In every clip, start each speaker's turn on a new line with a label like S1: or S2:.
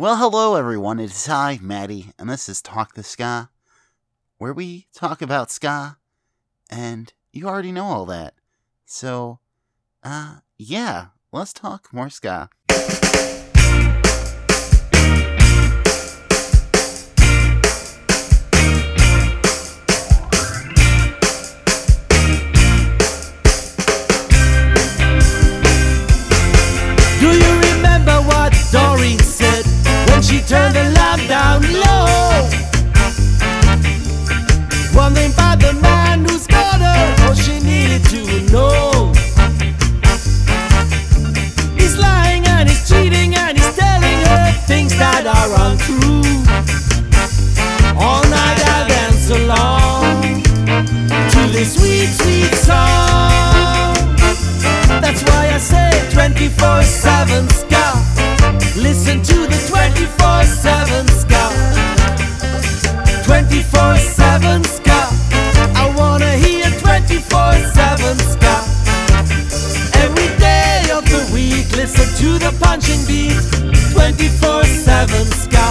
S1: Well, hello everyone. It's I, Maddie, and this is Talk the Ska, where we talk about ska, and you already know all that. So, uh, yeah, let's talk more ska.
S2: USA 24 7 Scout. Listen to the 24 7 Scout. 24 7 Scout. I wanna hear 24 7 Scout. Every day of the week, listen to the punching beat. 24 7
S3: Scout.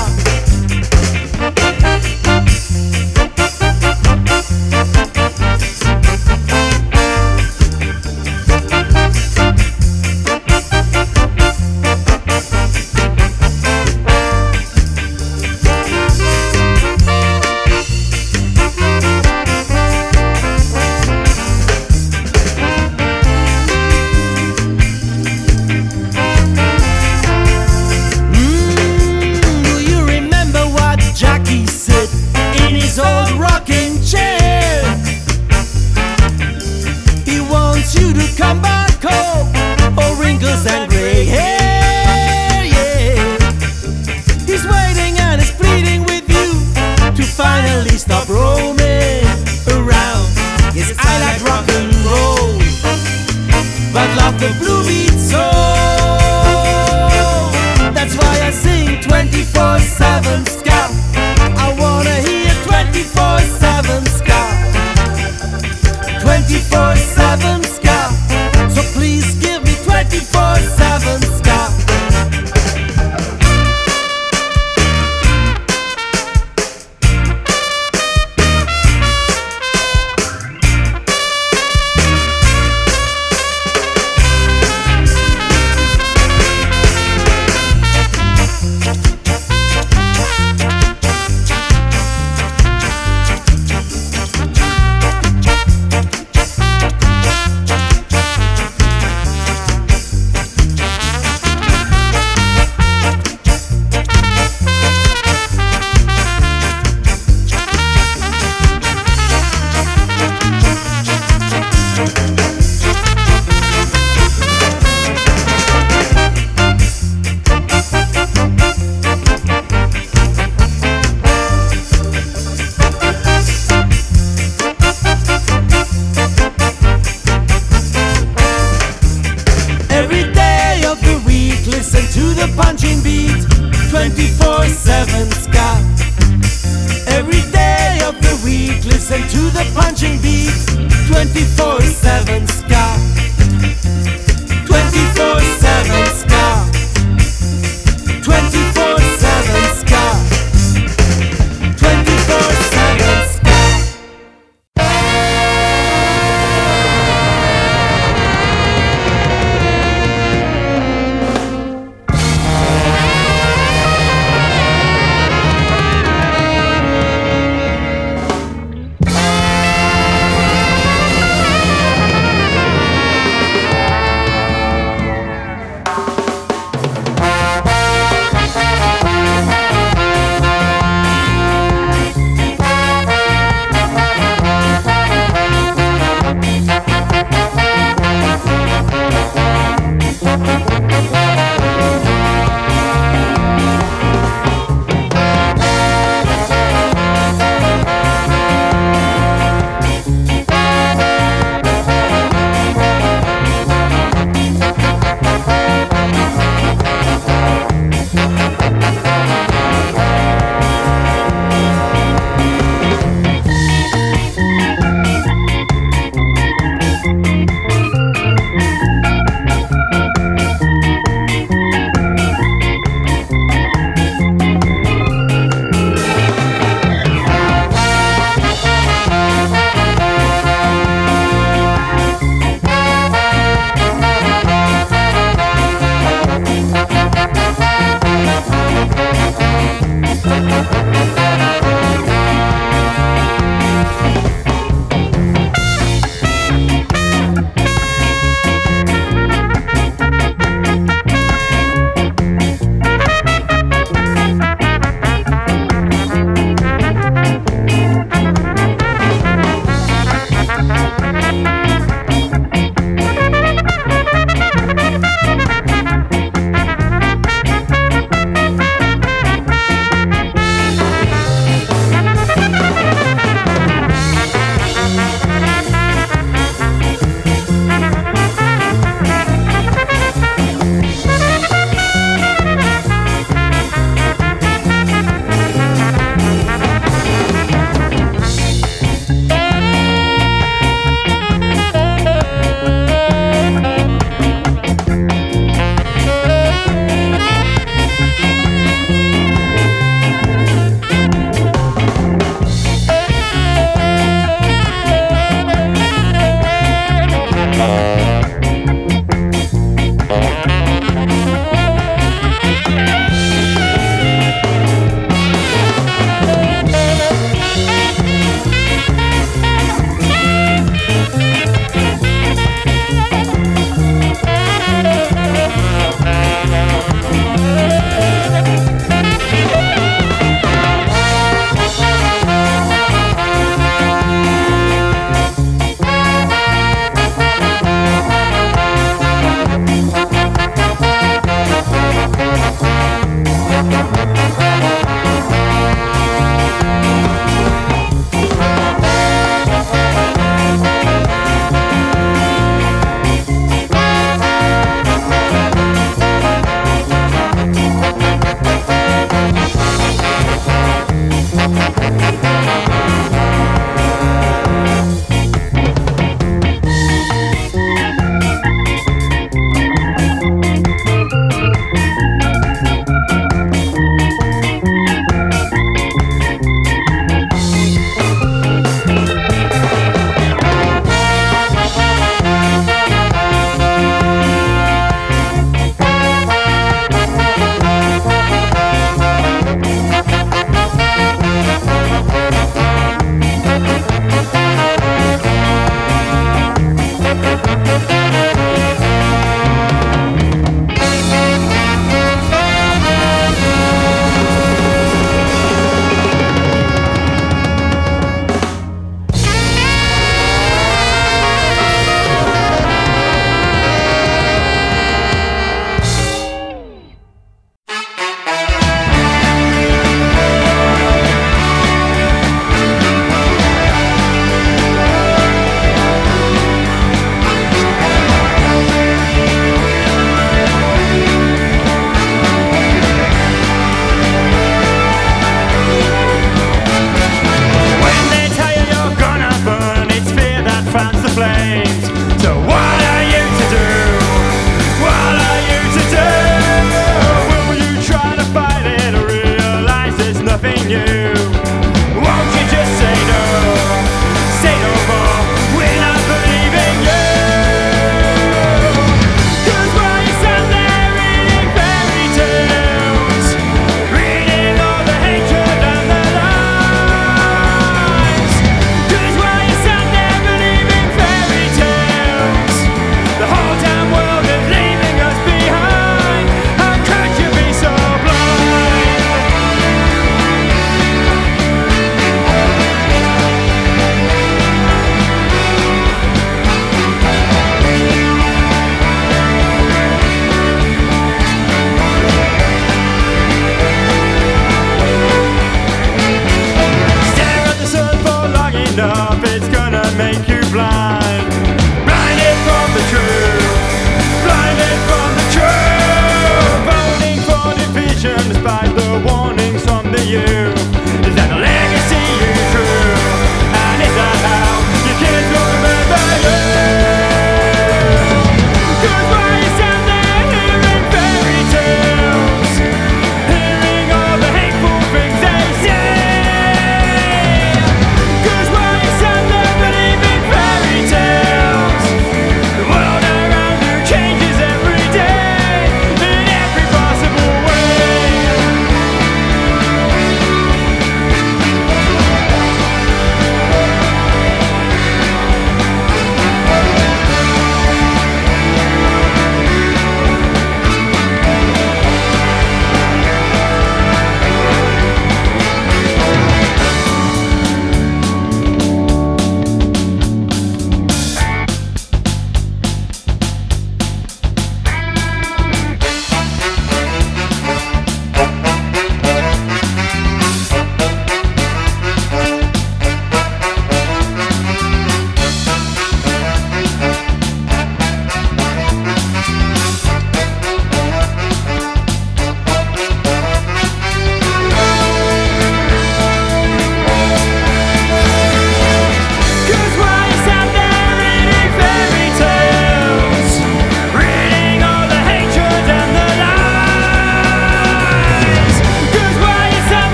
S3: It's gonna make you blind.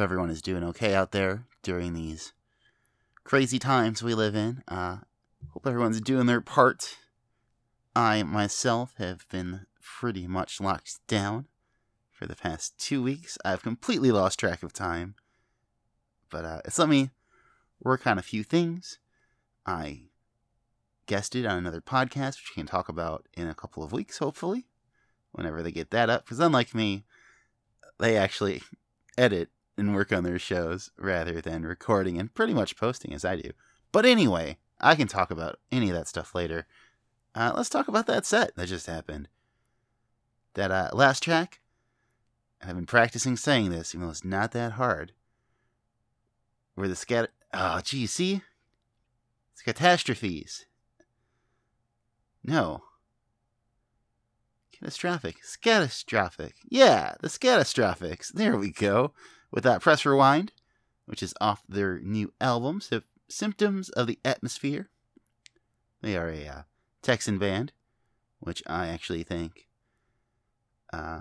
S1: Hope everyone is doing okay out there during these crazy times we live in. Uh, hope everyone's doing their part I myself have been pretty much locked down for the past two weeks. I've completely lost track of time. But uh, it's let me work on a few things. I guested on another podcast, which we can talk about in a couple of weeks, hopefully, whenever they get that up. Because unlike me, they actually edit and work on their shows rather than recording and pretty much posting as I do. But anyway, I can talk about any of that stuff later. Uh, let's talk about that set that just happened. That uh, last track, I've been practicing saying this, even though it's not that hard. Where the scat. Oh, gee, see? It's catastrophes. No. Catastrophic. Scatastrophic. Yeah, the Scatastrophics. There we go. With that press rewind, which is off their new album, so Symptoms of the Atmosphere. They are a uh, Texan band, which I actually think uh,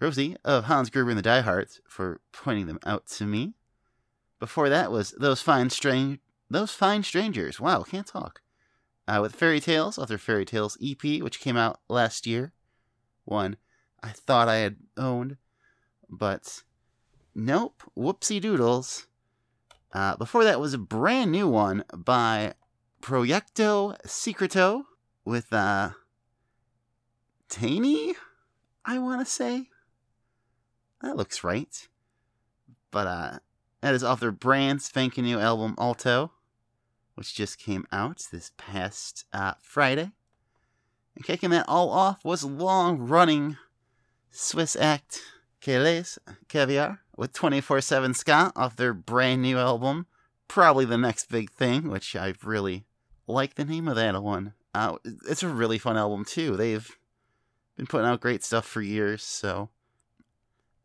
S1: Rosie of Hans Gruber and the Diehards for pointing them out to me. Before that was those fine strange those fine strangers. Wow, can't talk. Uh, with Fairy Tales, their Fairy Tales EP, which came out last year. One I thought I had owned, but nope. Whoopsie doodles. Uh, before that was a brand new one by Proyecto Secreto with uh Taney, I want to say. That looks right. But uh that is off their brand spanking new album Alto, which just came out this past uh, Friday. And kicking that all off was long running Swiss act Kalles Kaviar with 24 7 Ska off their brand new album. Probably the next big thing, which I really like the name of that one. Uh, it's a really fun album, too. They've been putting out great stuff for years, so.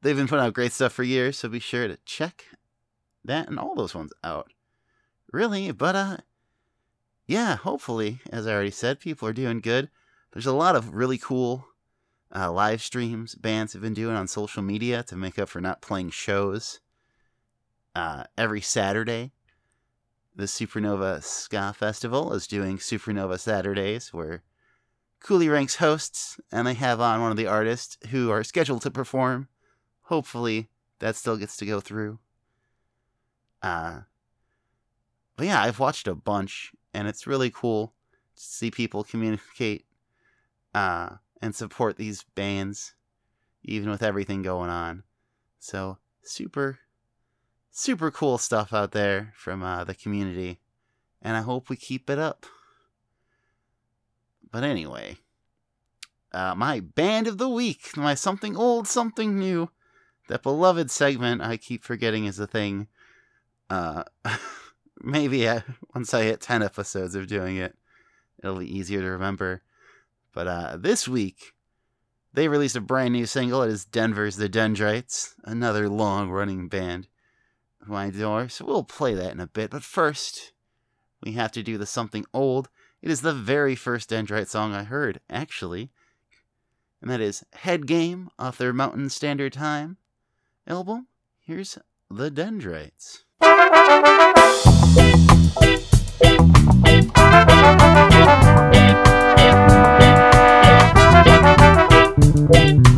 S1: They've been putting out great stuff for years, so be sure to check that and all those ones out. Really, but uh yeah, hopefully, as I already said, people are doing good. There's a lot of really cool uh, live streams bands have been doing on social media to make up for not playing shows uh, every Saturday. The Supernova Ska Festival is doing Supernova Saturdays, where Coolie Ranx hosts, and they have on one of the artists who are scheduled to perform. Hopefully, that still gets to go through. Uh, but yeah, I've watched a bunch, and it's really cool to see people communicate uh, and support these bands, even with everything going on. So, super, super cool stuff out there from uh, the community, and I hope we keep it up. But anyway, uh, my band of the week, my something old, something new, that beloved segment I keep forgetting is a thing. Uh, maybe I, once I hit 10 episodes of doing it, it'll be easier to remember. But uh, this week, they released a brand new single. It is Denver's The Dendrites, another long running band who I adore. So we'll play that in a bit. But first, we have to do the something old. It is the very first Dendrite song I heard, actually. And that is Head Game off their Mountain Standard Time album. Here's The Dendrites.
S4: Thank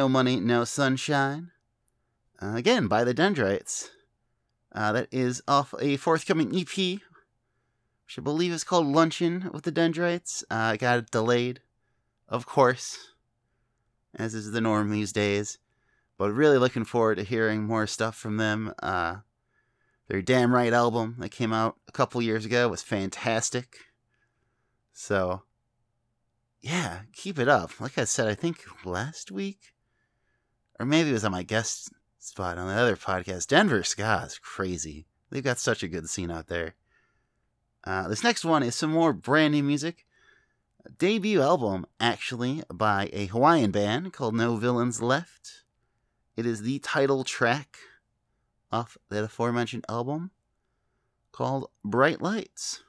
S4: No Money, No Sunshine.
S1: Uh, again, by the Dendrites. Uh, that is off a forthcoming EP, which I believe is called Luncheon with the Dendrites. Uh, got it delayed, of course. as is the norm these days. But really looking forward to hearing more stuff from them. Uh, their Damn Right album that came out a couple years ago was fantastic. So, yeah, keep it up. Like I said, I think last week, or maybe it was on my guest spot on the other podcast. Denver is crazy. They've got such a good scene out there. Uh, this next one is some more brand new music. A debut album, actually, by a Hawaiian band called No Villains Left. It is the title track off that aforementioned album called Bright Lights.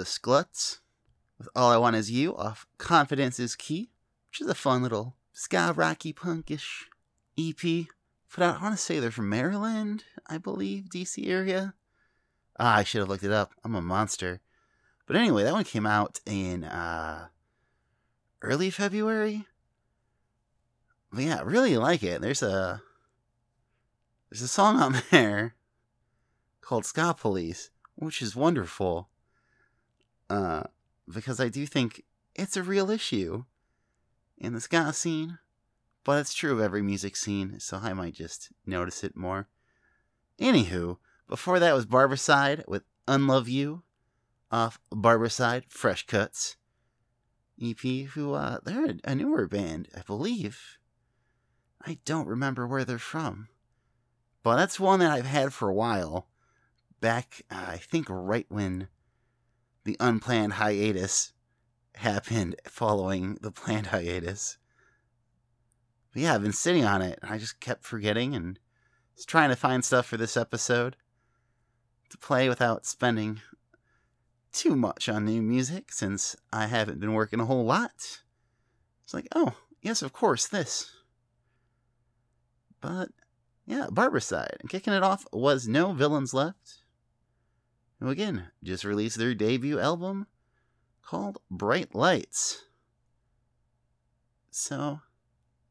S1: The Skluts with All I Want Is You off Confidence is Key, which is a fun little ska rocky punkish EP. Out, I want to say they're from Maryland, I believe, DC area. Ah, I should have looked it up. I'm a monster. But anyway, that one came out in uh, early February. But yeah, I really like it. There's a there's a song on there called Ska Police, which is wonderful. Uh, because I do think it's a real issue in the ska scene, but it's true of every music scene, so I might just notice it more. Anywho, before that was Barbicide with Unlove You off Barbicide Fresh Cuts EP, who, uh, they're a newer band, I believe. I don't remember where they're from. But that's one that I've had for a while. Back, uh, I think, right when the unplanned hiatus happened following the planned hiatus. But yeah, I've been sitting on it. And I just kept forgetting and was trying to find stuff for this episode to play without spending too much on new music since I haven't been working a whole lot. It's like, oh, yes, of course, this. But yeah, Barbicide. And kicking it off was No Villains Left. Who again just released their debut album called Bright Lights. So,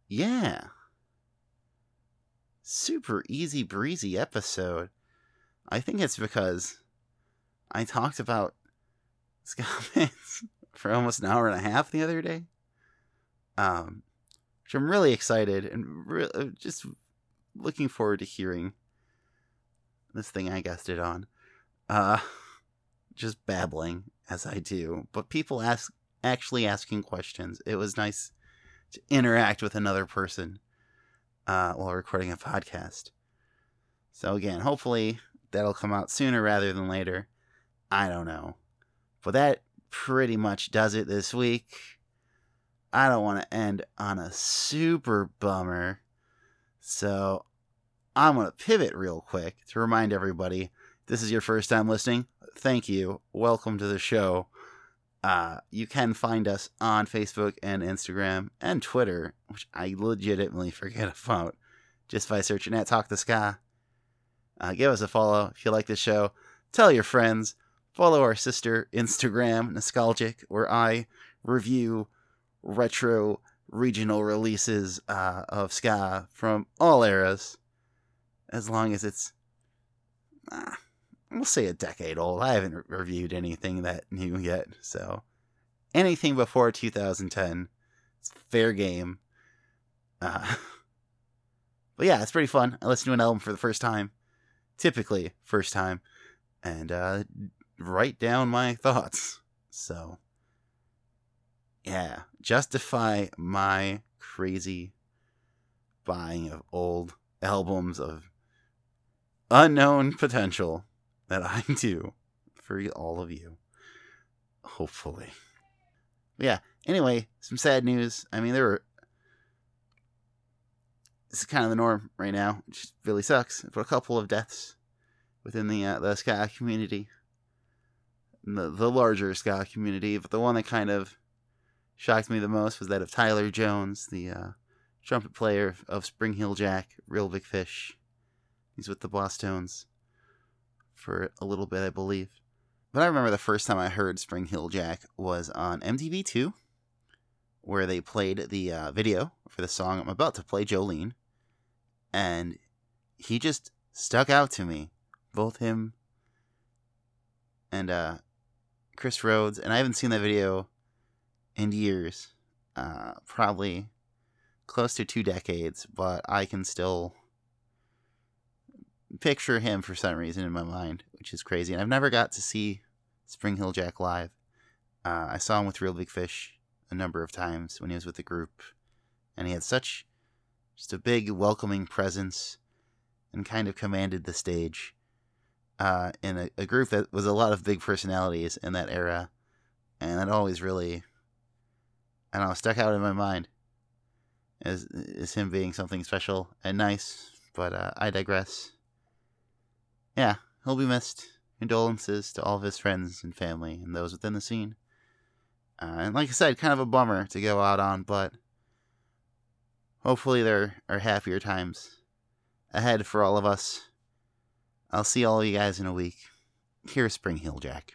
S1: yeah. Super easy breezy episode. I think it's because I talked about bands for almost an hour and a half the other day. Um, which I'm really excited and re- uh, just looking forward to hearing this thing I guessed it on. Uh, just babbling as I do, but people ask actually asking questions. It was nice to interact with another person uh, while recording a podcast. So again, hopefully that'll come out sooner rather than later. I don't know, but that pretty much does it this week. I don't want to end on a super bummer. So I'm going to pivot real quick to remind everybody this is your first time listening. Thank you. Welcome to the show. Uh, you can find us on Facebook and Instagram and Twitter, which I legitimately forget about, just by searching at Talk the Ska. Uh, give us a follow if you like the show. Tell your friends. Follow our sister Instagram, Nostalgic, where I review retro regional releases uh, of ska from all eras, as long as it's, uh, we'll say a decade old. I haven't re- reviewed anything that new yet, so anything before 2010, it's fair game. Uh, but yeah, it's pretty fun. I listened to an album for the first time, typically first time, and uh, write down my thoughts. So yeah, justify my crazy buying of old albums of unknown potential that I do for all of you. Hopefully. But yeah, anyway, some sad news. I mean, there were. This is kind of the norm right now, which really sucks. But a couple of deaths within the uh, the ska community, the the larger ska community. But the one that kind of shocked me the most was that of Tyler Jones, the uh, trumpet player of Spring Heel Jack, Reel Big Fish. He's with the Bosstones for a little bit, I believe. But I remember the first time I heard Spring Heel Jack was on MTV2, where they played the uh, video for the song I'm about to play, Jolene. And he just stuck out to me. Both him and uh, Chris Rhodes. And I haven't seen that video in years, uh, probably close to two decades, but I can still picture him for some reason in my mind, which is crazy. And I've never got to see Spring Hill Jack live. Uh, I saw him with Reel Big Fish a number of times when he was with the group, and he had such just a big welcoming presence and kind of commanded the stage uh, in a, a group that was a lot of big personalities in that era, and that always really, I don't know, stuck out in my mind as, as him being something special and nice. But uh, I digress. Yeah, he'll be missed.
S5: Condolences to all of his friends and family and those within the scene. Uh, and like I said, kind of a bummer to go out on, but hopefully there are happier times ahead for all of us. I'll see all of you guys in a week. Here's Spring Hill Jack.